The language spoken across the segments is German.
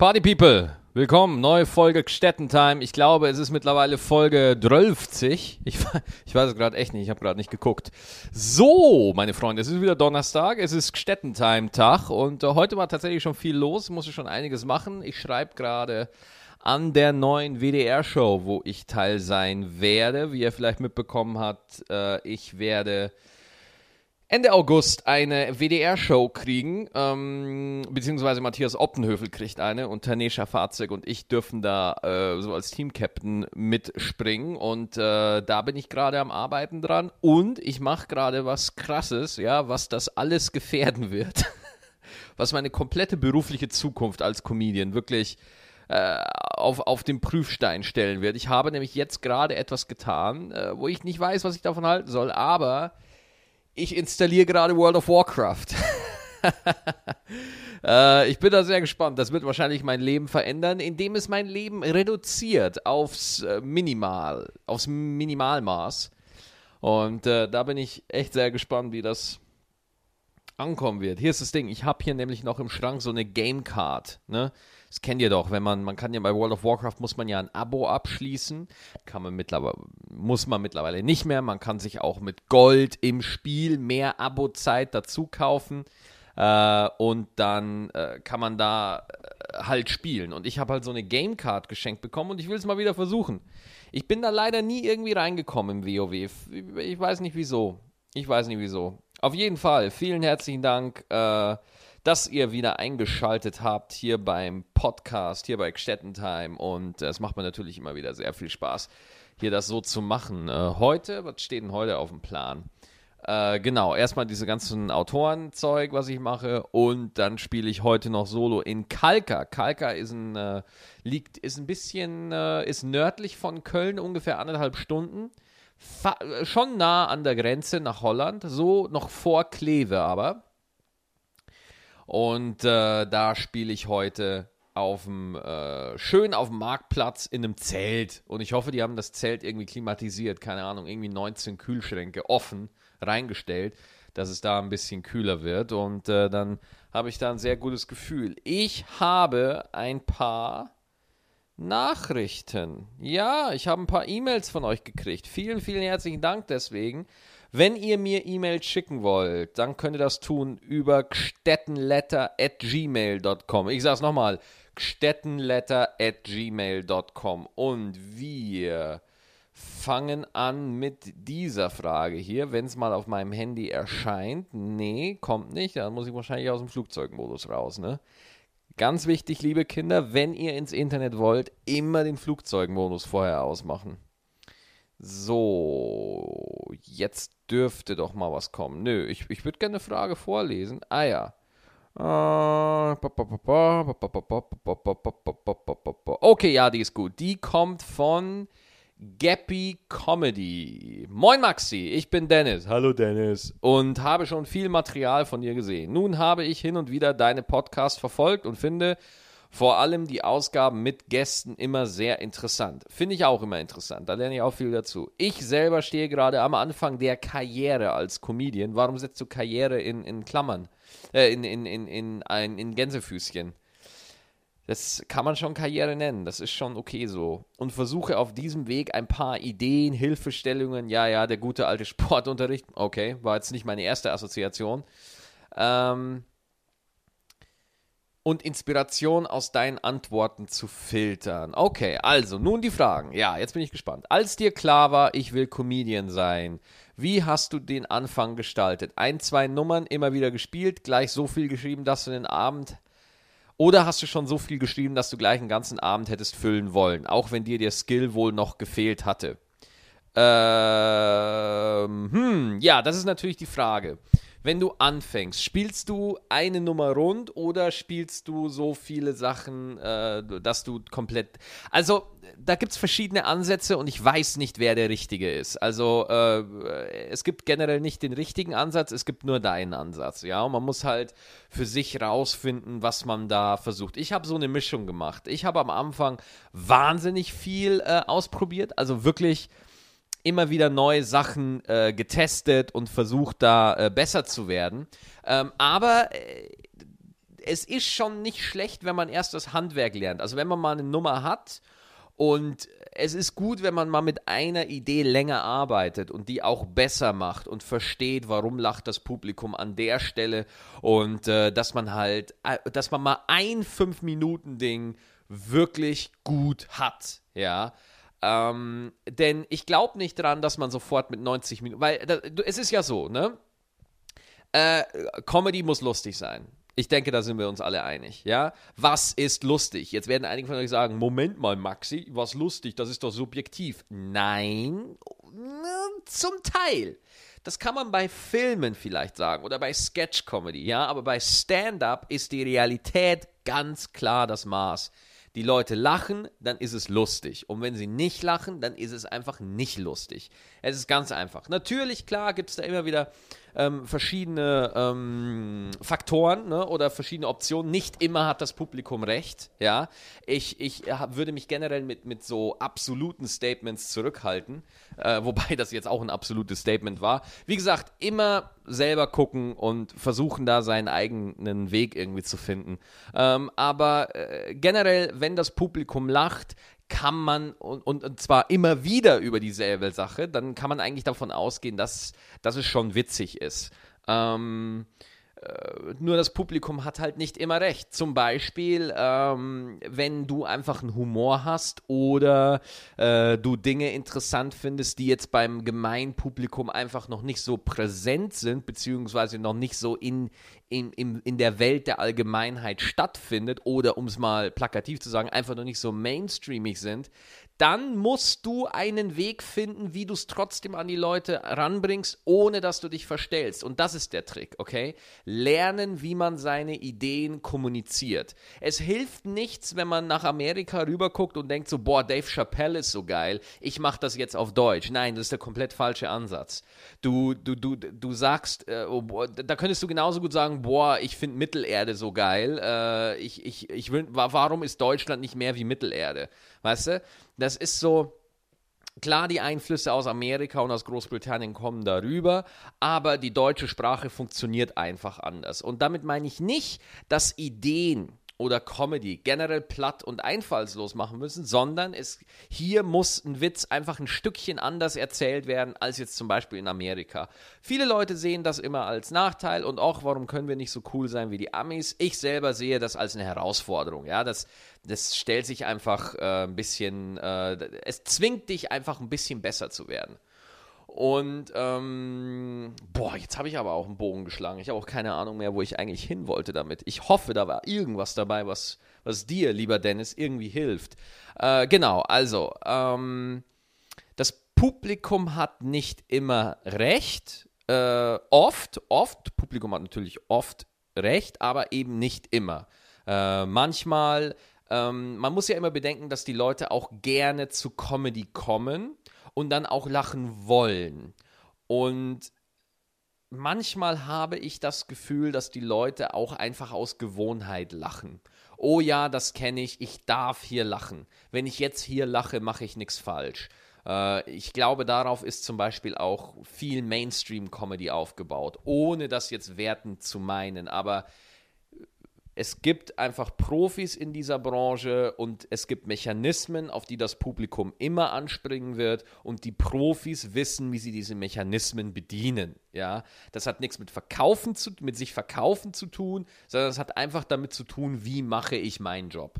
Party People, willkommen, neue Folge Gstettentime. Ich glaube, es ist mittlerweile Folge 12. Ich, ich weiß es gerade echt nicht, ich habe gerade nicht geguckt. So, meine Freunde, es ist wieder Donnerstag, es ist Gstettentime-Tag und äh, heute war tatsächlich schon viel los, musste schon einiges machen. Ich schreibe gerade an der neuen WDR-Show, wo ich Teil sein werde. Wie ihr vielleicht mitbekommen habt, äh, ich werde Ende August eine WDR-Show kriegen, ähm, beziehungsweise Matthias Optenhövel kriegt eine und Tanesha Fahrzeug und ich dürfen da äh, so als Team-Captain mitspringen und äh, da bin ich gerade am Arbeiten dran und ich mache gerade was Krasses, ja, was das alles gefährden wird, was meine komplette berufliche Zukunft als Comedian wirklich äh, auf, auf den Prüfstein stellen wird. Ich habe nämlich jetzt gerade etwas getan, äh, wo ich nicht weiß, was ich davon halten soll, aber ich installiere gerade World of Warcraft. äh, ich bin da sehr gespannt. Das wird wahrscheinlich mein Leben verändern, indem es mein Leben reduziert aufs äh, Minimal, aufs Minimalmaß. Und äh, da bin ich echt sehr gespannt, wie das ankommen wird. Hier ist das Ding. Ich habe hier nämlich noch im Schrank so eine Game Card. Ne? Das kennt ihr doch, wenn man, man kann ja bei World of Warcraft muss man ja ein Abo abschließen. Kann man mittlerweile, muss man mittlerweile nicht mehr. Man kann sich auch mit Gold im Spiel mehr Abo-Zeit dazu kaufen. Äh, und dann äh, kann man da äh, halt spielen. Und ich habe halt so eine Gamecard geschenkt bekommen und ich will es mal wieder versuchen. Ich bin da leider nie irgendwie reingekommen im WoW. Ich weiß nicht wieso. Ich weiß nicht wieso. Auf jeden Fall, vielen herzlichen Dank. Äh, dass ihr wieder eingeschaltet habt hier beim Podcast, hier bei Gstettentime. Und es macht mir natürlich immer wieder sehr viel Spaß, hier das so zu machen. Äh, heute, was steht denn heute auf dem Plan? Äh, genau, erstmal diese ganzen Autorenzeug, was ich mache, und dann spiele ich heute noch Solo in Kalka. Kalka ist ein, äh, liegt, ist ein bisschen, äh, ist nördlich von Köln, ungefähr anderthalb Stunden. Schon nah an der Grenze nach Holland, so noch vor Kleve aber. Und äh, da spiele ich heute auf dem, äh, schön auf dem Marktplatz in einem Zelt. Und ich hoffe, die haben das Zelt irgendwie klimatisiert. Keine Ahnung, irgendwie 19 Kühlschränke offen reingestellt, dass es da ein bisschen kühler wird. Und äh, dann habe ich da ein sehr gutes Gefühl. Ich habe ein paar Nachrichten. Ja, ich habe ein paar E-Mails von euch gekriegt. Vielen, vielen herzlichen Dank deswegen. Wenn ihr mir E-Mails schicken wollt, dann könnt ihr das tun über gstettenletter.gmail.com. Ich sag's nochmal, gstettenletter.gmail.com. Und wir fangen an mit dieser Frage hier, wenn es mal auf meinem Handy erscheint. Nee, kommt nicht. Dann muss ich wahrscheinlich aus dem Flugzeugmodus raus, ne? Ganz wichtig, liebe Kinder, wenn ihr ins Internet wollt, immer den Flugzeugmodus vorher ausmachen. So, jetzt dürfte doch mal was kommen. Nö, ich, ich würde gerne eine Frage vorlesen. Ah ja. Okay, ja, die ist gut. Die kommt von Gappy Comedy. Moin Maxi, ich bin Dennis. Hallo Dennis. Und habe schon viel Material von dir gesehen. Nun habe ich hin und wieder deine Podcasts verfolgt und finde vor allem die Ausgaben mit Gästen immer sehr interessant. Finde ich auch immer interessant. Da lerne ich auch viel dazu. Ich selber stehe gerade am Anfang der Karriere als Comedian. Warum setzt du Karriere in, in Klammern? Äh, in, in, in, in, in, in Gänsefüßchen. Das kann man schon Karriere nennen. Das ist schon okay so. Und versuche auf diesem Weg ein paar Ideen, Hilfestellungen. Ja, ja, der gute alte Sportunterricht. Okay, war jetzt nicht meine erste Assoziation. Ähm, und Inspiration aus deinen Antworten zu filtern. Okay, also nun die Fragen. Ja, jetzt bin ich gespannt. Als dir klar war, ich will Comedian sein, wie hast du den Anfang gestaltet? Ein, zwei Nummern immer wieder gespielt, gleich so viel geschrieben, dass du den Abend oder hast du schon so viel geschrieben, dass du gleich einen ganzen Abend hättest füllen wollen, auch wenn dir der Skill wohl noch gefehlt hatte? Ähm, hm, ja, das ist natürlich die Frage wenn du anfängst, spielst du eine Nummer rund oder spielst du so viele Sachen, äh, dass du komplett. Also, da gibt es verschiedene Ansätze und ich weiß nicht, wer der richtige ist. Also, äh, es gibt generell nicht den richtigen Ansatz, es gibt nur deinen Ansatz, ja. Und man muss halt für sich rausfinden, was man da versucht. Ich habe so eine Mischung gemacht. Ich habe am Anfang wahnsinnig viel äh, ausprobiert, also wirklich immer wieder neue Sachen äh, getestet und versucht, da äh, besser zu werden. Ähm, aber äh, es ist schon nicht schlecht, wenn man erst das Handwerk lernt. Also wenn man mal eine Nummer hat und es ist gut, wenn man mal mit einer Idee länger arbeitet und die auch besser macht und versteht, warum lacht das Publikum an der Stelle und äh, dass man halt, äh, dass man mal ein 5-Minuten-Ding wirklich gut hat, ja. Ähm, denn ich glaube nicht dran, dass man sofort mit 90 Minuten, weil da, es ist ja so, ne? Äh, Comedy muss lustig sein. Ich denke, da sind wir uns alle einig, ja? Was ist lustig? Jetzt werden einige von euch sagen, Moment mal, Maxi, was lustig, das ist doch subjektiv. Nein, zum Teil. Das kann man bei Filmen vielleicht sagen oder bei Sketch-Comedy, ja? Aber bei Stand-up ist die Realität ganz klar das Maß. Die Leute lachen, dann ist es lustig. Und wenn sie nicht lachen, dann ist es einfach nicht lustig. Es ist ganz einfach. Natürlich, klar, gibt es da immer wieder ähm, verschiedene ähm, Faktoren ne, oder verschiedene Optionen. Nicht immer hat das Publikum recht. Ja, ich, ich würde mich generell mit, mit so absoluten Statements zurückhalten, äh, wobei das jetzt auch ein absolutes Statement war. Wie gesagt, immer selber gucken und versuchen da seinen eigenen Weg irgendwie zu finden. Ähm, aber äh, generell, wenn das Publikum lacht, kann man, und, und zwar immer wieder über dieselbe Sache, dann kann man eigentlich davon ausgehen, dass, dass es schon witzig ist. Ähm, äh, nur das Publikum hat halt nicht immer recht. Zum Beispiel, ähm, wenn du einfach einen Humor hast oder äh, du Dinge interessant findest, die jetzt beim Gemeinpublikum einfach noch nicht so präsent sind, beziehungsweise noch nicht so in, in, in, in der Welt der Allgemeinheit stattfindet oder um es mal plakativ zu sagen, einfach noch nicht so mainstreamig sind, dann musst du einen Weg finden, wie du es trotzdem an die Leute ranbringst, ohne dass du dich verstellst. Und das ist der Trick, okay? Lernen, wie man seine Ideen kommuniziert. Es hilft nichts, wenn man nach Amerika rüberguckt und denkt so, boah, Dave Chappelle ist so geil, ich mache das jetzt auf Deutsch. Nein, das ist der komplett falsche Ansatz. Du, du, du, du sagst, äh, oh, boah, da könntest du genauso gut sagen, boah, ich finde Mittelerde so geil. Äh, ich, ich, ich will, warum ist Deutschland nicht mehr wie Mittelerde? Weißt du? Das ist so. Klar, die Einflüsse aus Amerika und aus Großbritannien kommen darüber, aber die deutsche Sprache funktioniert einfach anders. Und damit meine ich nicht, dass Ideen oder Comedy generell platt und einfallslos machen müssen, sondern es, hier muss ein Witz einfach ein Stückchen anders erzählt werden als jetzt zum Beispiel in Amerika. Viele Leute sehen das immer als Nachteil und auch, warum können wir nicht so cool sein wie die Amis? Ich selber sehe das als eine Herausforderung. Ja, das, das stellt sich einfach äh, ein bisschen, äh, es zwingt dich einfach ein bisschen besser zu werden. Und ähm, boah, jetzt habe ich aber auch einen Bogen geschlagen. Ich habe auch keine Ahnung mehr, wo ich eigentlich hin wollte damit. Ich hoffe, da war irgendwas dabei, was, was dir, lieber Dennis, irgendwie hilft. Äh, genau, also, ähm, das Publikum hat nicht immer recht. Äh, oft, oft, Publikum hat natürlich oft recht, aber eben nicht immer. Äh, manchmal, ähm, man muss ja immer bedenken, dass die Leute auch gerne zu Comedy kommen und dann auch lachen wollen. Und manchmal habe ich das Gefühl, dass die Leute auch einfach aus Gewohnheit lachen. Oh ja, das kenne ich, ich darf hier lachen. Wenn ich jetzt hier lache, mache ich nichts falsch. Äh, ich glaube, darauf ist zum Beispiel auch viel Mainstream-Comedy aufgebaut, ohne das jetzt wertend zu meinen. Aber es gibt einfach Profis in dieser Branche und es gibt Mechanismen, auf die das Publikum immer anspringen wird und die Profis wissen, wie sie diese Mechanismen bedienen. Ja, das hat nichts mit Verkaufen zu, mit sich verkaufen zu tun, sondern es hat einfach damit zu tun, wie mache ich meinen Job.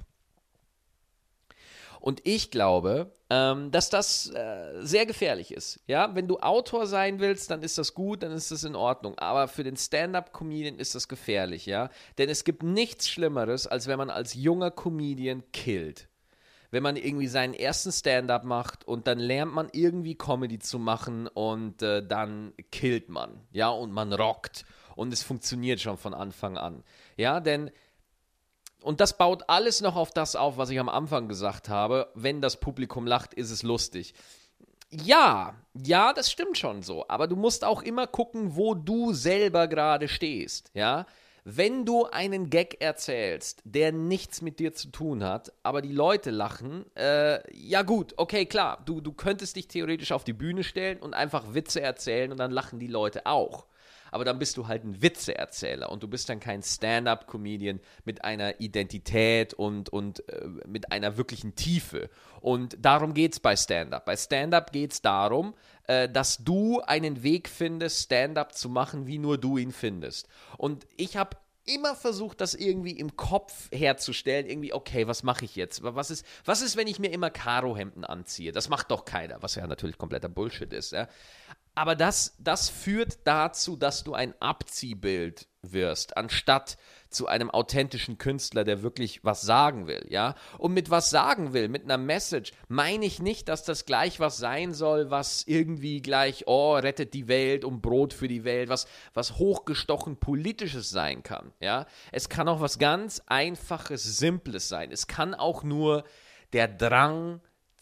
Und ich glaube, ähm, dass das äh, sehr gefährlich ist. Ja, wenn du Autor sein willst, dann ist das gut, dann ist das in Ordnung. Aber für den Stand-up-Comedian ist das gefährlich, ja, denn es gibt nichts Schlimmeres, als wenn man als junger Comedian killt. Wenn man irgendwie seinen ersten Stand-up macht und dann lernt man irgendwie Comedy zu machen und äh, dann killt man, ja, und man rockt und es funktioniert schon von Anfang an. Ja, denn und das baut alles noch auf das auf, was ich am Anfang gesagt habe. Wenn das Publikum lacht, ist es lustig. Ja, ja, das stimmt schon so. Aber du musst auch immer gucken, wo du selber gerade stehst. Ja, wenn du einen Gag erzählst, der nichts mit dir zu tun hat, aber die Leute lachen, äh, ja gut, okay, klar, du, du könntest dich theoretisch auf die Bühne stellen und einfach Witze erzählen und dann lachen die Leute auch. Aber dann bist du halt ein Witzeerzähler und du bist dann kein Stand-up-Comedian mit einer Identität und, und äh, mit einer wirklichen Tiefe. Und darum geht es bei Stand-up. Bei Stand-up geht es darum, äh, dass du einen Weg findest, Stand-up zu machen, wie nur du ihn findest. Und ich habe immer versucht, das irgendwie im Kopf herzustellen. Irgendwie, okay, was mache ich jetzt? Was ist, was ist, wenn ich mir immer Karohemden anziehe? Das macht doch keiner, was ja natürlich kompletter Bullshit ist. Ja? Aber das, das führt dazu, dass du ein Abziehbild wirst, anstatt zu einem authentischen Künstler, der wirklich was sagen will, ja? Und mit was sagen will, mit einer Message, meine ich nicht, dass das gleich was sein soll, was irgendwie gleich, oh, rettet die Welt um Brot für die Welt, was, was hochgestochen politisches sein kann, ja? Es kann auch was ganz einfaches, simples sein. Es kann auch nur der Drang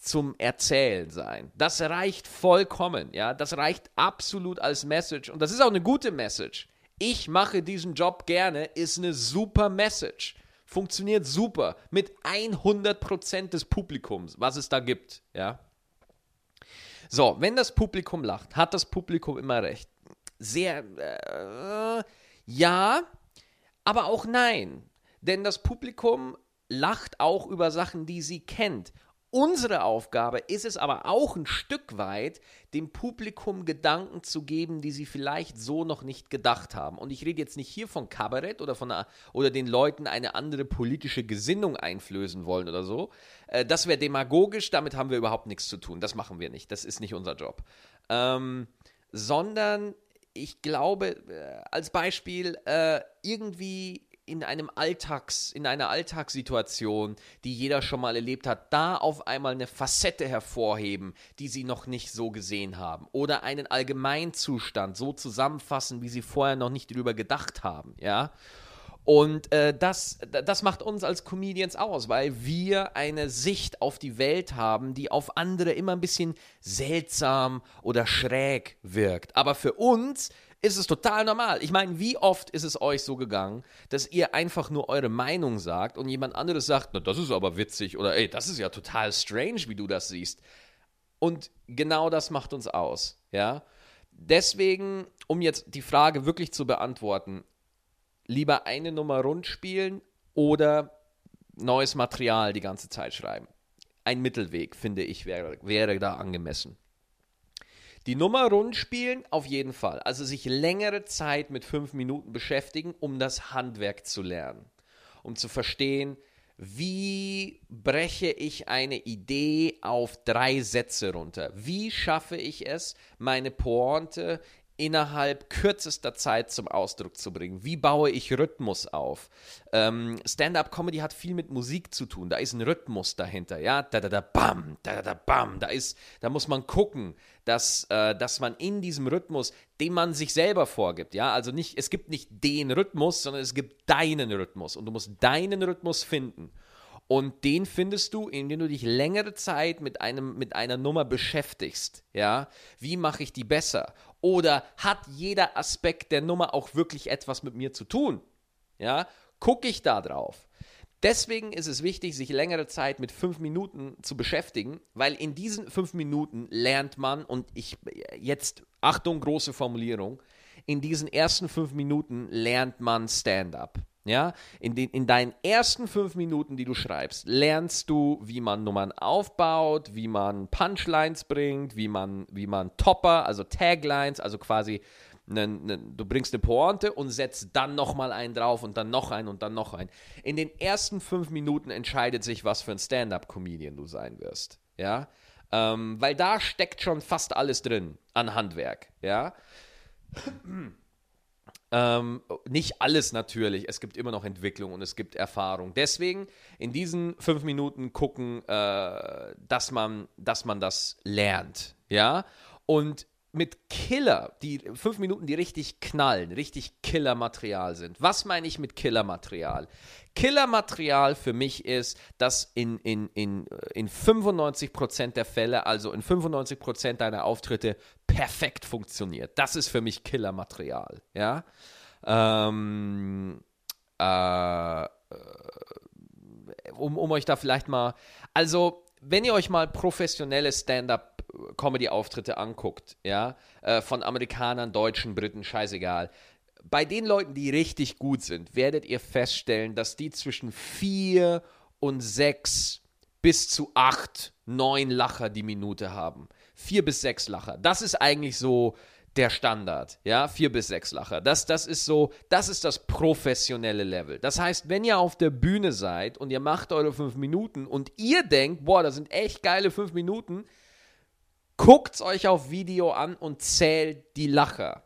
zum Erzählen sein. Das reicht vollkommen, ja, das reicht absolut als Message und das ist auch eine gute Message. Ich mache diesen Job gerne ist eine super Message. Funktioniert super mit 100% des Publikums, was es da gibt, ja. So, wenn das Publikum lacht, hat das Publikum immer recht. Sehr, äh, ja, aber auch nein. Denn das Publikum lacht auch über Sachen, die sie kennt. Unsere Aufgabe ist es aber auch ein Stück weit, dem Publikum Gedanken zu geben, die sie vielleicht so noch nicht gedacht haben. Und ich rede jetzt nicht hier von Kabarett oder, von einer, oder den Leuten eine andere politische Gesinnung einflößen wollen oder so. Äh, das wäre demagogisch, damit haben wir überhaupt nichts zu tun. Das machen wir nicht. Das ist nicht unser Job. Ähm, sondern ich glaube, äh, als Beispiel, äh, irgendwie in einem Alltags, in einer Alltagssituation, die jeder schon mal erlebt hat, da auf einmal eine Facette hervorheben, die sie noch nicht so gesehen haben. Oder einen Allgemeinzustand so zusammenfassen, wie sie vorher noch nicht drüber gedacht haben, ja. Und äh, das, das macht uns als Comedians aus, weil wir eine Sicht auf die Welt haben, die auf andere immer ein bisschen seltsam oder schräg wirkt. Aber für uns ist es total normal. Ich meine, wie oft ist es euch so gegangen, dass ihr einfach nur eure Meinung sagt und jemand anderes sagt, na, das ist aber witzig oder ey, das ist ja total strange, wie du das siehst. Und genau das macht uns aus, ja. Deswegen, um jetzt die Frage wirklich zu beantworten, lieber eine Nummer rund spielen oder neues Material die ganze Zeit schreiben. Ein Mittelweg, finde ich, wäre, wäre da angemessen. Die Nummer rund spielen, auf jeden Fall. Also sich längere Zeit mit fünf Minuten beschäftigen, um das Handwerk zu lernen. Um zu verstehen, wie breche ich eine Idee auf drei Sätze runter? Wie schaffe ich es, meine Pointe innerhalb kürzester Zeit zum Ausdruck zu bringen? Wie baue ich Rhythmus auf? Ähm, Stand-up-Comedy hat viel mit Musik zu tun. Da ist ein Rhythmus dahinter, ja, da da da bam, da da da bam. Da ist, da muss man gucken, dass, äh, dass man in diesem Rhythmus, den man sich selber vorgibt, ja, also nicht, es gibt nicht den Rhythmus, sondern es gibt deinen Rhythmus und du musst deinen Rhythmus finden. Und den findest du, indem du dich längere Zeit mit, einem, mit einer Nummer beschäftigst. Ja? Wie mache ich die besser? Oder hat jeder Aspekt der Nummer auch wirklich etwas mit mir zu tun? Ja? Gucke ich da drauf? Deswegen ist es wichtig, sich längere Zeit mit fünf Minuten zu beschäftigen, weil in diesen fünf Minuten lernt man, und ich jetzt, Achtung, große Formulierung, in diesen ersten fünf Minuten lernt man Stand-up. Ja, in, den, in deinen ersten fünf Minuten, die du schreibst, lernst du, wie man Nummern aufbaut, wie man Punchlines bringt, wie man, wie man Topper, also Taglines, also quasi einen, einen, du bringst eine Pointe und setzt dann nochmal einen drauf und dann noch einen und dann noch einen. In den ersten fünf Minuten entscheidet sich, was für ein Stand-up-Comedian du sein wirst. Ja, ähm, weil da steckt schon fast alles drin an Handwerk. Ja. Ähm, nicht alles natürlich, es gibt immer noch Entwicklung und es gibt Erfahrung. Deswegen in diesen fünf Minuten gucken, äh, dass, man, dass man das lernt. Ja, und mit Killer, die fünf Minuten, die richtig knallen, richtig Killer-Material sind. Was meine ich mit Killer-Material? Killer-Material für mich ist, dass in, in, in, in 95% der Fälle, also in 95% deiner Auftritte, perfekt funktioniert. Das ist für mich Killer-Material. Ja. Ähm, äh, um, um euch da vielleicht mal. Also, wenn ihr euch mal professionelle Stand-up Comedy-Auftritte anguckt, ja, äh, von Amerikanern, Deutschen, Briten, scheißegal, bei den Leuten, die richtig gut sind, werdet ihr feststellen, dass die zwischen vier und sechs bis zu acht, neun Lacher die Minute haben. Vier bis sechs Lacher. Das ist eigentlich so der Standard, ja, vier bis sechs Lacher. Das, das ist so, das ist das professionelle Level. Das heißt, wenn ihr auf der Bühne seid und ihr macht eure fünf Minuten und ihr denkt, boah, das sind echt geile fünf Minuten, guckt's euch auf Video an und zählt die Lacher.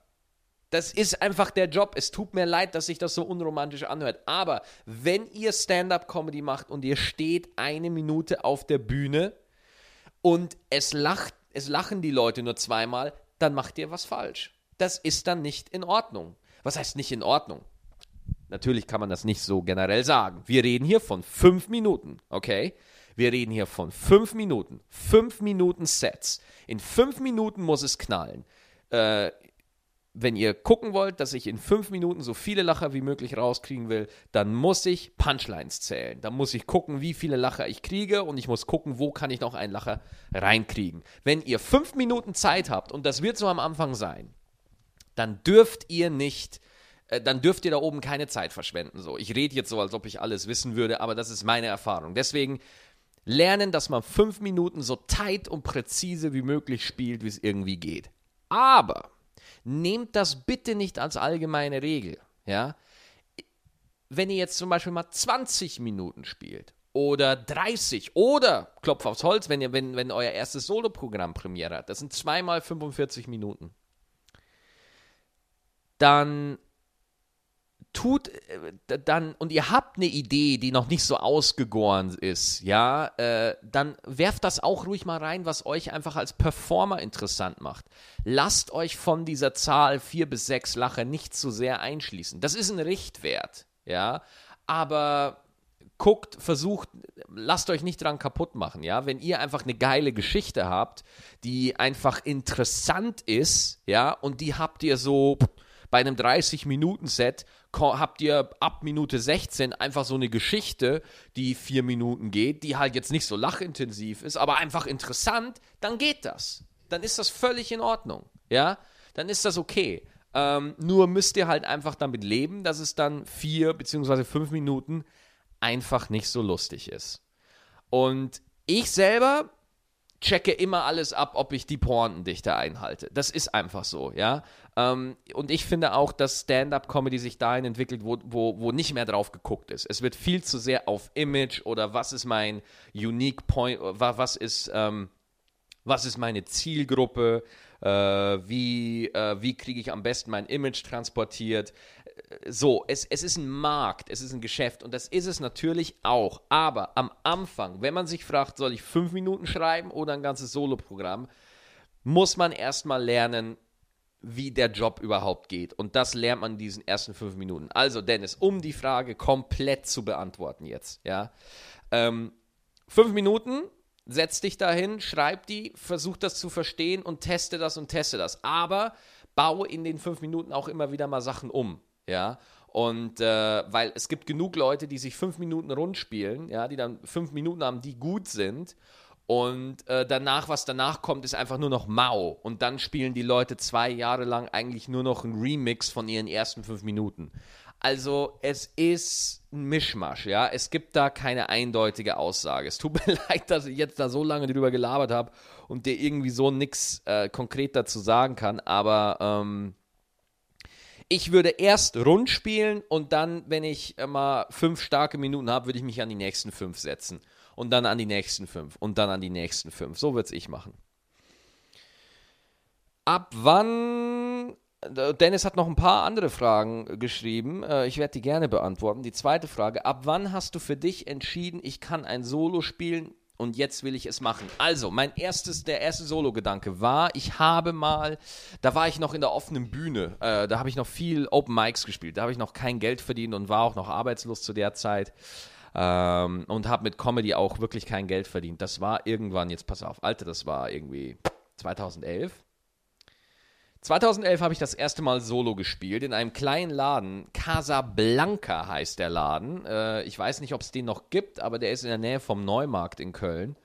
Das ist einfach der Job. Es tut mir leid, dass sich das so unromantisch anhört. Aber wenn ihr Stand-up-Comedy macht und ihr steht eine Minute auf der Bühne und es lacht, es lachen die Leute nur zweimal, dann macht ihr was falsch. Das ist dann nicht in Ordnung. Was heißt nicht in Ordnung? Natürlich kann man das nicht so generell sagen. Wir reden hier von fünf Minuten, okay? Wir reden hier von fünf Minuten. Fünf Minuten Sets. In fünf Minuten muss es knallen. Äh, wenn ihr gucken wollt, dass ich in fünf Minuten so viele Lacher wie möglich rauskriegen will, dann muss ich Punchlines zählen. Dann muss ich gucken, wie viele Lacher ich kriege und ich muss gucken, wo kann ich noch einen Lacher reinkriegen. Wenn ihr fünf Minuten Zeit habt, und das wird so am Anfang sein, dann dürft ihr nicht, äh, dann dürft ihr da oben keine Zeit verschwenden. So, ich rede jetzt so, als ob ich alles wissen würde, aber das ist meine Erfahrung. Deswegen lernen, dass man fünf Minuten so tight und präzise wie möglich spielt, wie es irgendwie geht. Aber Nehmt das bitte nicht als allgemeine Regel. Ja? Wenn ihr jetzt zum Beispiel mal 20 Minuten spielt oder 30 oder Klopf aufs Holz, wenn ihr, wenn, wenn euer erstes Soloprogramm Premiere hat, das sind zweimal 45 Minuten. Dann tut äh, dann und ihr habt eine Idee, die noch nicht so ausgegoren ist, ja, äh, dann werft das auch ruhig mal rein, was euch einfach als Performer interessant macht. Lasst euch von dieser Zahl vier bis sechs Lacher nicht zu sehr einschließen. Das ist ein Richtwert, ja, aber guckt, versucht, lasst euch nicht dran kaputt machen, ja. Wenn ihr einfach eine geile Geschichte habt, die einfach interessant ist, ja, und die habt ihr so bei einem 30-Minuten-Set habt ihr ab Minute 16 einfach so eine Geschichte, die vier Minuten geht, die halt jetzt nicht so lachintensiv ist, aber einfach interessant, dann geht das. Dann ist das völlig in Ordnung. Ja, dann ist das okay. Ähm, nur müsst ihr halt einfach damit leben, dass es dann vier beziehungsweise fünf Minuten einfach nicht so lustig ist. Und ich selber checke immer alles ab, ob ich die Pointendichte einhalte. Das ist einfach so, ja. Ähm, und ich finde auch, dass Stand-up-Comedy sich dahin entwickelt, wo, wo, wo nicht mehr drauf geguckt ist. Es wird viel zu sehr auf Image oder was ist mein Unique Point, was ist, ähm, was ist meine Zielgruppe, äh, wie, äh, wie kriege ich am besten mein Image transportiert. So, es, es ist ein Markt, es ist ein Geschäft und das ist es natürlich auch. Aber am Anfang, wenn man sich fragt, soll ich fünf Minuten schreiben oder ein ganzes Soloprogramm, muss man erstmal lernen, wie der Job überhaupt geht. Und das lernt man in diesen ersten fünf Minuten. Also, Dennis, um die Frage komplett zu beantworten jetzt, ja. Ähm, fünf Minuten, setz dich dahin, schreib die, versuch das zu verstehen und teste das und teste das. Aber baue in den fünf Minuten auch immer wieder mal Sachen um, ja. Und äh, weil es gibt genug Leute, die sich fünf Minuten rund spielen, ja, die dann fünf Minuten haben, die gut sind und äh, danach, was danach kommt, ist einfach nur noch mau. Und dann spielen die Leute zwei Jahre lang eigentlich nur noch ein Remix von ihren ersten fünf Minuten. Also es ist ein Mischmasch, ja. Es gibt da keine eindeutige Aussage. Es tut mir leid, dass ich jetzt da so lange drüber gelabert habe und dir irgendwie so nichts äh, konkret dazu sagen kann, aber ähm, ich würde erst rund spielen und dann, wenn ich äh, mal fünf starke Minuten habe, würde ich mich an die nächsten fünf setzen und dann an die nächsten fünf und dann an die nächsten fünf. So würde es ich machen. Ab wann Dennis hat noch ein paar andere Fragen geschrieben. Äh, ich werde die gerne beantworten. Die zweite Frage: Ab wann hast du für dich entschieden, ich kann ein Solo spielen und jetzt will ich es machen? Also, mein erstes, der erste Solo-Gedanke war, ich habe mal, da war ich noch in der offenen Bühne, äh, da habe ich noch viel Open Mics gespielt, da habe ich noch kein Geld verdient und war auch noch arbeitslos zu der Zeit ähm, und habe mit Comedy auch wirklich kein Geld verdient. Das war irgendwann, jetzt pass auf, Alter, das war irgendwie 2011. 2011 habe ich das erste Mal Solo gespielt in einem kleinen Laden. Casablanca heißt der Laden. Äh, ich weiß nicht, ob es den noch gibt, aber der ist in der Nähe vom Neumarkt in Köln.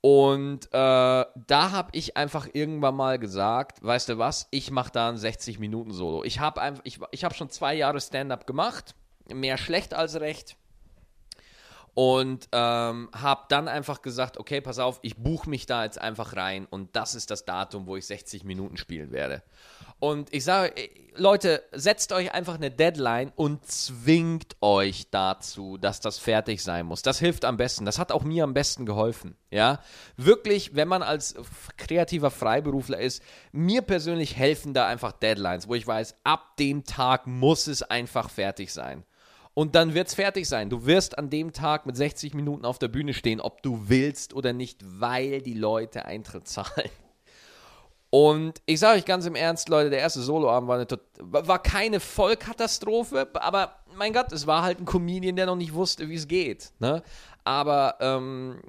Und äh, da habe ich einfach irgendwann mal gesagt, weißt du was, ich mache da ein 60-Minuten-Solo. Ich habe ich, ich hab schon zwei Jahre Stand-up gemacht, mehr schlecht als recht. Und ähm, habe dann einfach gesagt, okay, pass auf, ich buche mich da jetzt einfach rein und das ist das Datum, wo ich 60 Minuten spielen werde. Und ich sage, Leute, setzt euch einfach eine Deadline und zwingt euch dazu, dass das fertig sein muss. Das hilft am besten. Das hat auch mir am besten geholfen. Ja, wirklich, wenn man als kreativer Freiberufler ist, mir persönlich helfen da einfach Deadlines, wo ich weiß, ab dem Tag muss es einfach fertig sein. Und dann wird es fertig sein. Du wirst an dem Tag mit 60 Minuten auf der Bühne stehen, ob du willst oder nicht, weil die Leute Eintritt zahlen. Und ich sage euch ganz im Ernst, Leute, der erste Soloabend war, war keine Vollkatastrophe, aber mein Gott, es war halt ein Comedian, der noch nicht wusste, wie es geht. Ne? Aber ähm,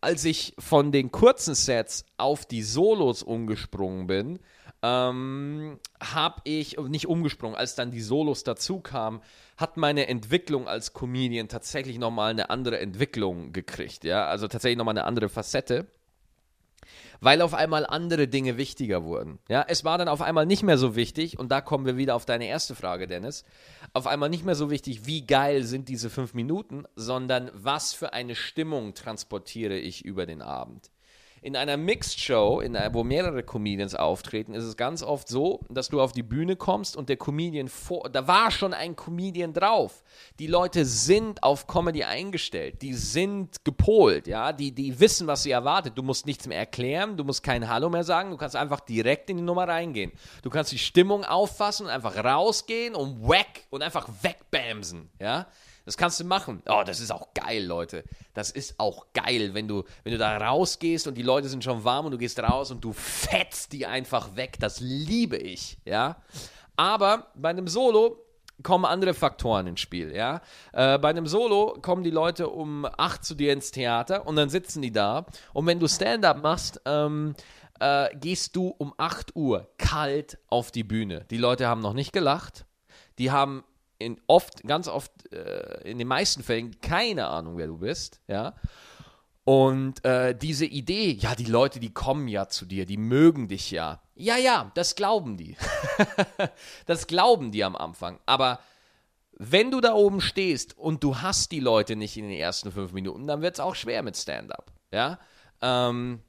als ich von den kurzen Sets auf die Solos umgesprungen bin, ähm, habe ich, nicht umgesprungen, als dann die Solos dazu kamen, hat meine Entwicklung als Comedian tatsächlich nochmal eine andere Entwicklung gekriegt, ja, also tatsächlich nochmal eine andere Facette weil auf einmal andere Dinge wichtiger wurden. Ja, es war dann auf einmal nicht mehr so wichtig, und da kommen wir wieder auf deine erste Frage, Dennis, auf einmal nicht mehr so wichtig, wie geil sind diese fünf Minuten, sondern was für eine Stimmung transportiere ich über den Abend. In einer Mixed Show, wo mehrere Comedians auftreten, ist es ganz oft so, dass du auf die Bühne kommst und der Comedian vor, da war schon ein Comedian drauf. Die Leute sind auf Comedy eingestellt, die sind gepolt, ja, die, die wissen, was sie erwartet. Du musst nichts mehr erklären, du musst kein Hallo mehr sagen, du kannst einfach direkt in die Nummer reingehen. Du kannst die Stimmung auffassen und einfach rausgehen und whack und einfach wegbamsen, ja. Das kannst du machen. Oh, das ist auch geil, Leute. Das ist auch geil, wenn du, wenn du da rausgehst und die Leute sind schon warm und du gehst raus und du fetzt die einfach weg. Das liebe ich, ja. Aber bei einem Solo kommen andere Faktoren ins Spiel, ja. Äh, bei einem Solo kommen die Leute um 8 zu dir ins Theater und dann sitzen die da. Und wenn du Stand-up machst, ähm, äh, gehst du um 8 Uhr kalt auf die Bühne. Die Leute haben noch nicht gelacht. Die haben in oft, ganz oft, äh, in den meisten Fällen keine Ahnung, wer du bist, ja. Und äh, diese Idee, ja, die Leute, die kommen ja zu dir, die mögen dich ja. Ja, ja, das glauben die. das glauben die am Anfang. Aber wenn du da oben stehst und du hast die Leute nicht in den ersten fünf Minuten, dann wird es auch schwer mit Stand-up. Ja. Ähm,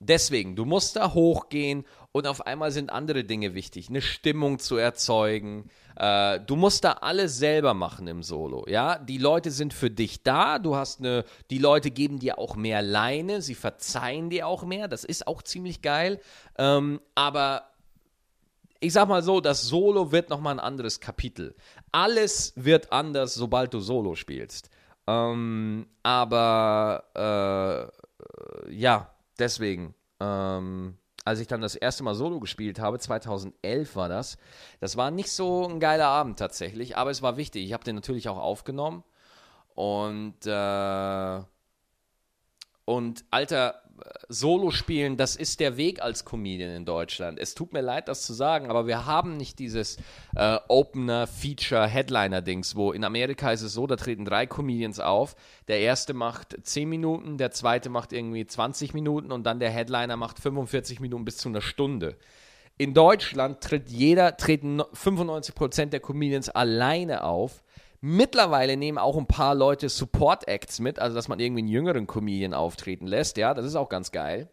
deswegen, du musst da hochgehen und auf einmal sind andere Dinge wichtig, eine Stimmung zu erzeugen. Äh, du musst da alles selber machen im Solo, ja. Die Leute sind für dich da, du hast eine, die Leute geben dir auch mehr Leine, sie verzeihen dir auch mehr, das ist auch ziemlich geil. Ähm, aber ich sag mal so, das Solo wird nochmal ein anderes Kapitel. Alles wird anders, sobald du Solo spielst. Ähm, aber äh, ja, deswegen. Ähm, als ich dann das erste Mal Solo gespielt habe, 2011 war das, das war nicht so ein geiler Abend tatsächlich, aber es war wichtig. Ich habe den natürlich auch aufgenommen und äh, und Alter, Solo spielen, das ist der Weg als Comedian in Deutschland. Es tut mir leid, das zu sagen, aber wir haben nicht dieses äh, Opener, Feature, Headliner-Dings, wo in Amerika ist es so, da treten drei Comedians auf. Der erste macht 10 Minuten, der zweite macht irgendwie 20 Minuten und dann der Headliner macht 45 Minuten bis zu einer Stunde. In Deutschland tritt jeder, treten 95% der Comedians alleine auf Mittlerweile nehmen auch ein paar Leute Support-Acts mit, also dass man irgendwie einen jüngeren Comedian auftreten lässt. Ja, das ist auch ganz geil.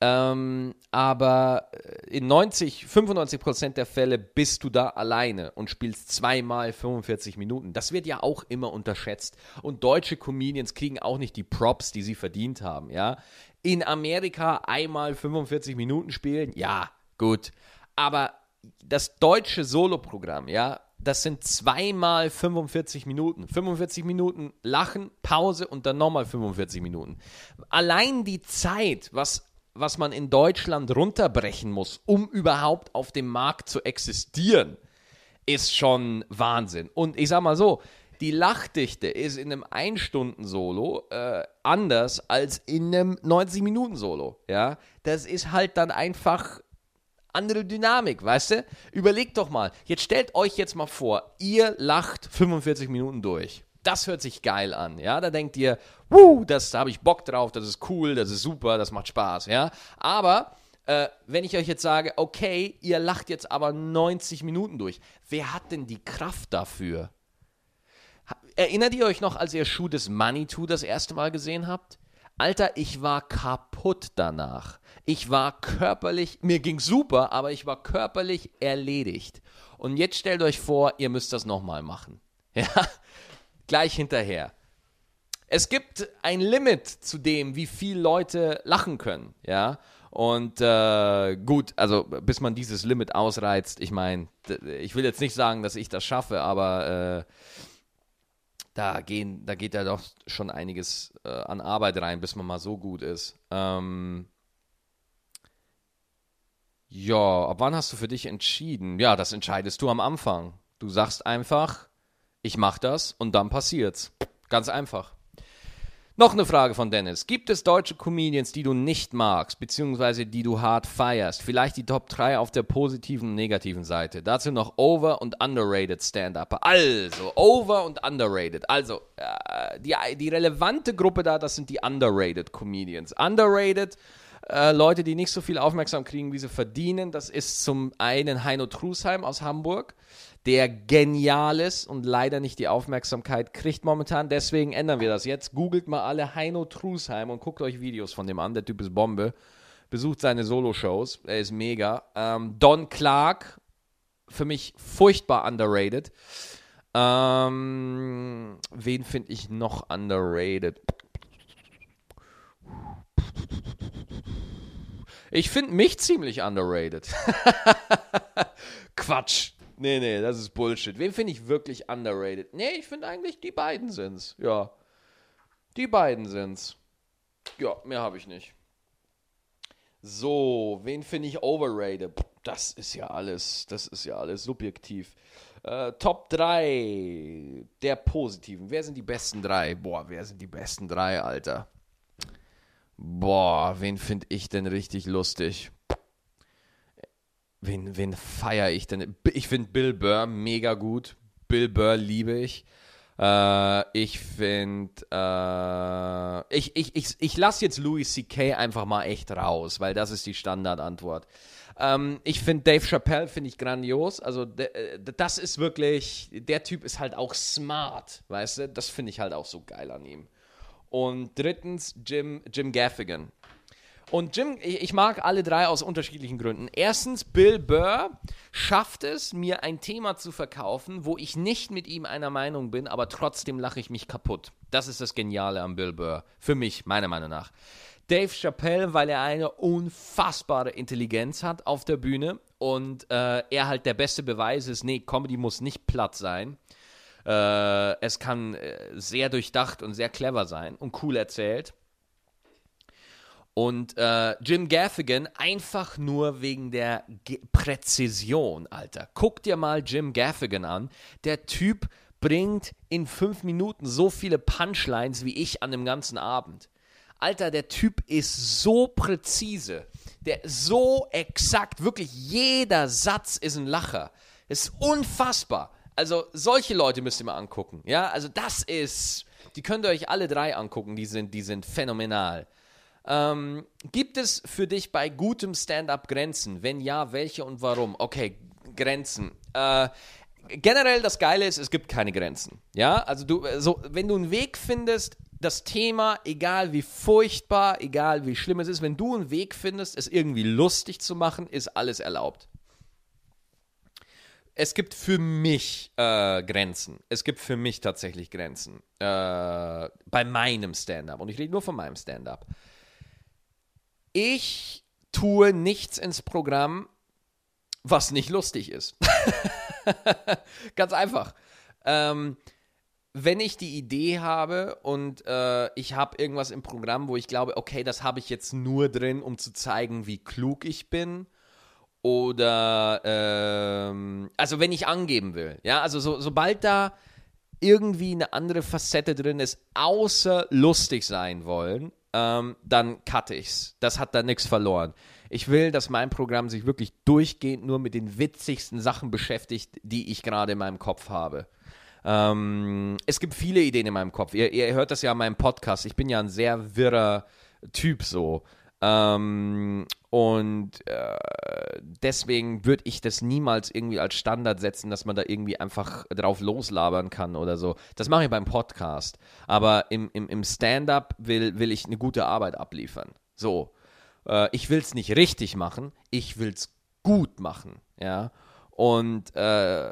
Ähm, aber in 90, 95 Prozent der Fälle bist du da alleine und spielst zweimal 45 Minuten. Das wird ja auch immer unterschätzt. Und deutsche Comedians kriegen auch nicht die Props, die sie verdient haben. Ja, in Amerika einmal 45 Minuten spielen, ja, gut. Aber das deutsche Soloprogramm, ja, das sind zweimal 45 Minuten. 45 Minuten Lachen, Pause und dann nochmal 45 Minuten. Allein die Zeit, was, was man in Deutschland runterbrechen muss, um überhaupt auf dem Markt zu existieren, ist schon Wahnsinn. Und ich sag mal so, die Lachdichte ist in einem Ein-Stunden-Solo äh, anders als in einem 90-Minuten-Solo. Ja, das ist halt dann einfach andere Dynamik, weißt du? Überlegt doch mal. Jetzt stellt euch jetzt mal vor, ihr lacht 45 Minuten durch. Das hört sich geil an, ja. Da denkt ihr, wuh, das da habe ich Bock drauf, das ist cool, das ist super, das macht Spaß, ja. Aber äh, wenn ich euch jetzt sage, okay, ihr lacht jetzt aber 90 Minuten durch, wer hat denn die Kraft dafür? Erinnert ihr euch noch, als ihr Schuh des Manitou das erste Mal gesehen habt? Alter, ich war kaputt danach. Ich war körperlich, mir ging super, aber ich war körperlich erledigt. Und jetzt stellt euch vor, ihr müsst das nochmal machen. Ja, gleich hinterher. Es gibt ein Limit zu dem, wie viele Leute lachen können. Ja, und äh, gut, also bis man dieses Limit ausreizt, ich meine, ich will jetzt nicht sagen, dass ich das schaffe, aber äh, da, gehen, da geht ja doch schon einiges äh, an Arbeit rein, bis man mal so gut ist. Ähm, ja, ab wann hast du für dich entschieden? Ja, das entscheidest du am Anfang. Du sagst einfach, ich mach das und dann passiert's. Ganz einfach. Noch eine Frage von Dennis. Gibt es deutsche Comedians, die du nicht magst, beziehungsweise die du hart feierst? Vielleicht die Top 3 auf der positiven und negativen Seite. Dazu noch over- und underrated Stand-Upper. Also, over- und underrated. Also, äh, die, die relevante Gruppe da, das sind die underrated Comedians. Underrated, äh, Leute, die nicht so viel Aufmerksamkeit kriegen, wie sie verdienen. Das ist zum einen Heino Trusheim aus Hamburg der genial ist und leider nicht die Aufmerksamkeit kriegt momentan. Deswegen ändern wir das jetzt. Googelt mal alle Heino Trusheim und guckt euch Videos von dem an. Der Typ ist Bombe. Besucht seine Solo-Shows. Er ist mega. Ähm, Don Clark, für mich furchtbar underrated. Ähm, wen finde ich noch underrated? Ich finde mich ziemlich underrated. Quatsch. Nee, nee, das ist Bullshit. Wen finde ich wirklich underrated? Nee, ich finde eigentlich, die beiden sind's. Ja. Die beiden sind's. Ja, mehr habe ich nicht. So, wen finde ich overrated? Das ist ja alles, das ist ja alles subjektiv. Äh, Top 3 der positiven. Wer sind die besten drei? Boah, wer sind die besten drei, Alter? Boah, wen finde ich denn richtig lustig? wen, wen feiere ich denn? Ich finde Bill Burr mega gut. Bill Burr liebe ich. Äh, ich finde, äh, ich, ich, ich, ich lasse jetzt Louis C.K. einfach mal echt raus, weil das ist die Standardantwort. Ähm, ich finde Dave Chappelle finde ich grandios. Also äh, das ist wirklich, der Typ ist halt auch smart, weißt du? Das finde ich halt auch so geil an ihm. Und drittens Jim, Jim Gaffigan. Und Jim, ich mag alle drei aus unterschiedlichen Gründen. Erstens, Bill Burr schafft es, mir ein Thema zu verkaufen, wo ich nicht mit ihm einer Meinung bin, aber trotzdem lache ich mich kaputt. Das ist das Geniale am Bill Burr. Für mich, meiner Meinung nach. Dave Chappelle, weil er eine unfassbare Intelligenz hat auf der Bühne und äh, er halt der beste Beweis ist, nee, Comedy muss nicht platt sein. Äh, es kann äh, sehr durchdacht und sehr clever sein und cool erzählt. Und äh, Jim Gaffigan einfach nur wegen der Ge Präzision, Alter. Guck dir mal Jim Gaffigan an. Der Typ bringt in fünf Minuten so viele Punchlines wie ich an dem ganzen Abend. Alter, der Typ ist so präzise. Der so exakt. Wirklich jeder Satz ist ein Lacher. ist unfassbar. Also solche Leute müsst ihr mal angucken. Ja, also das ist, die könnt ihr euch alle drei angucken. Die sind, die sind phänomenal. Ähm, gibt es für dich bei gutem Stand-up Grenzen? Wenn ja, welche und warum? Okay, Grenzen. Äh, generell das Geile ist, es gibt keine Grenzen. Ja, also du, so, wenn du einen Weg findest, das Thema, egal wie furchtbar, egal wie schlimm es ist, wenn du einen Weg findest, es irgendwie lustig zu machen, ist alles erlaubt. Es gibt für mich äh, Grenzen. Es gibt für mich tatsächlich Grenzen. Äh, bei meinem Stand-up. Und ich rede nur von meinem Stand-up. Ich tue nichts ins Programm, was nicht lustig ist. Ganz einfach. Ähm, wenn ich die Idee habe und äh, ich habe irgendwas im Programm, wo ich glaube, okay, das habe ich jetzt nur drin, um zu zeigen, wie klug ich bin. Oder, ähm, also wenn ich angeben will, ja, also so, sobald da irgendwie eine andere Facette drin ist, außer lustig sein wollen, ähm, dann cutte ich's. Das hat da nichts verloren. Ich will, dass mein Programm sich wirklich durchgehend nur mit den witzigsten Sachen beschäftigt, die ich gerade in meinem Kopf habe. Ähm, es gibt viele Ideen in meinem Kopf. Ihr, ihr hört das ja in meinem Podcast. Ich bin ja ein sehr wirrer Typ so. Ähm, und äh, deswegen würde ich das niemals irgendwie als Standard setzen, dass man da irgendwie einfach drauf loslabern kann oder so. Das mache ich beim Podcast. Aber im, im, im Stand-up will, will ich eine gute Arbeit abliefern. So. Äh, ich will es nicht richtig machen, ich will es gut machen. Ja. Und äh,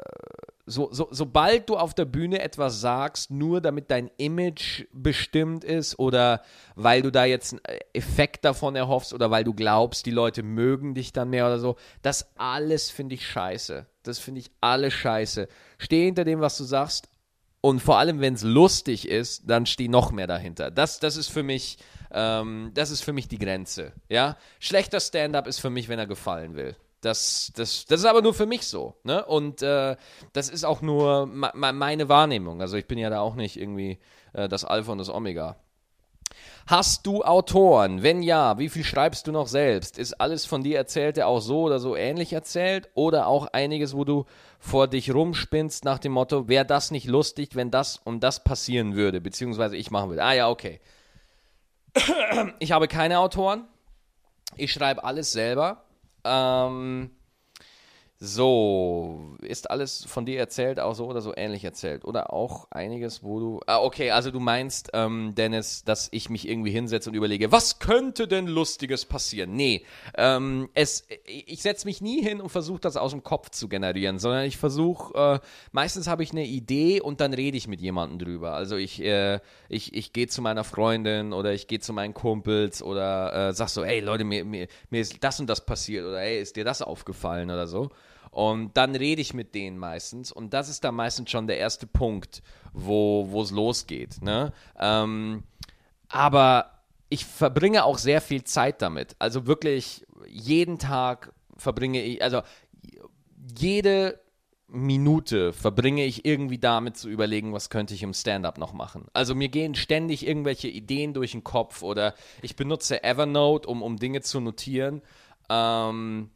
so, so, sobald du auf der Bühne etwas sagst, nur damit dein Image bestimmt ist oder weil du da jetzt einen Effekt davon erhoffst oder weil du glaubst, die Leute mögen dich dann mehr oder so, das alles finde ich scheiße. Das finde ich alles scheiße. Steh hinter dem, was du sagst und vor allem, wenn es lustig ist, dann steh noch mehr dahinter. Das, das ist für mich, ähm, das ist für mich die Grenze. Ja, schlechter Stand-up ist für mich, wenn er gefallen will. Das, das, das ist aber nur für mich so. Ne? Und äh, das ist auch nur meine Wahrnehmung. Also ich bin ja da auch nicht irgendwie äh, das Alpha und das Omega. Hast du Autoren? Wenn ja, wie viel schreibst du noch selbst? Ist alles von dir Erzählte auch so oder so ähnlich erzählt? Oder auch einiges, wo du vor dich rumspinnst nach dem Motto, wäre das nicht lustig, wenn das und das passieren würde, beziehungsweise ich machen würde? Ah ja, okay. Ich habe keine Autoren. Ich schreibe alles selber. Ähm, so, ist alles von dir erzählt, auch so oder so ähnlich erzählt? Oder auch einiges, wo du. Ah, okay, also du meinst, ähm, Dennis, dass ich mich irgendwie hinsetze und überlege, was könnte denn Lustiges passieren? Nee, ähm, es, ich setze mich nie hin und versuche das aus dem Kopf zu generieren, sondern ich versuche, äh, meistens habe ich eine Idee und dann rede ich mit jemandem drüber. Also ich, äh, ich, ich gehe zu meiner Freundin oder ich gehe zu meinen Kumpels oder äh, sag so, ey Leute, mir, mir, mir ist das und das passiert oder ey, ist dir das aufgefallen oder so. Und dann rede ich mit denen meistens. Und das ist dann meistens schon der erste Punkt, wo es losgeht. Ne? Ähm, aber ich verbringe auch sehr viel Zeit damit. Also wirklich jeden Tag verbringe ich, also jede Minute verbringe ich irgendwie damit zu überlegen, was könnte ich im Stand-up noch machen. Also mir gehen ständig irgendwelche Ideen durch den Kopf oder ich benutze Evernote, um, um Dinge zu notieren. Ähm,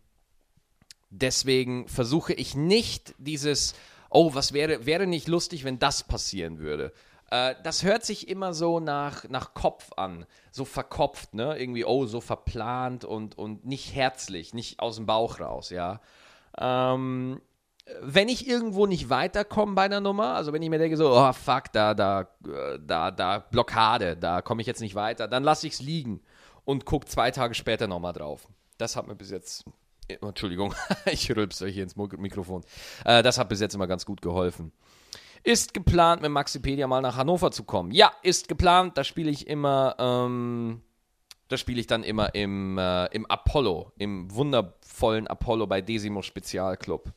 Deswegen versuche ich nicht dieses, oh, was wäre, wäre nicht lustig, wenn das passieren würde. Äh, das hört sich immer so nach, nach Kopf an, so verkopft, ne? Irgendwie, oh, so verplant und, und nicht herzlich, nicht aus dem Bauch raus, ja. Ähm, wenn ich irgendwo nicht weiterkomme bei einer Nummer, also wenn ich mir denke so, oh fuck, da, da, da, da, Blockade, da komme ich jetzt nicht weiter, dann lasse ich es liegen und gucke zwei Tage später nochmal drauf. Das hat mir bis jetzt Entschuldigung, ich rülpse hier ins Mikrofon. Äh, das hat bis jetzt immer ganz gut geholfen. Ist geplant, mit Maxipedia mal nach Hannover zu kommen? Ja, ist geplant. Da spiele ich immer, ähm, da spiele ich dann immer im, äh, im Apollo, im wundervollen Apollo bei Desimo Spezialclub.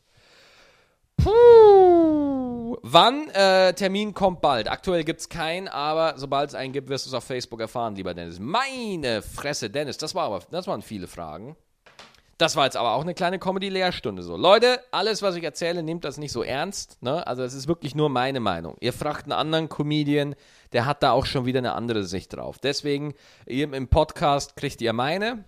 Puh. Wann? Äh, Termin kommt bald. Aktuell gibt es keinen, aber sobald es einen gibt, wirst du es auf Facebook erfahren, lieber Dennis. Meine Fresse, Dennis, das, war aber, das waren viele Fragen. Das war jetzt aber auch eine kleine Comedy-Lehrstunde. So, Leute, alles, was ich erzähle, nehmt das nicht so ernst. Ne? Also, es ist wirklich nur meine Meinung. Ihr fragt einen anderen Comedian, der hat da auch schon wieder eine andere Sicht drauf. Deswegen, ihr im Podcast kriegt ihr meine.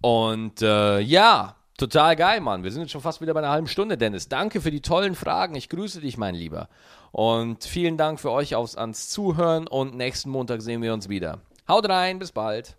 Und äh, ja, total geil, Mann. Wir sind jetzt schon fast wieder bei einer halben Stunde, Dennis. Danke für die tollen Fragen. Ich grüße dich, mein Lieber. Und vielen Dank für euch aufs, ans Zuhören. Und nächsten Montag sehen wir uns wieder. Haut rein, bis bald.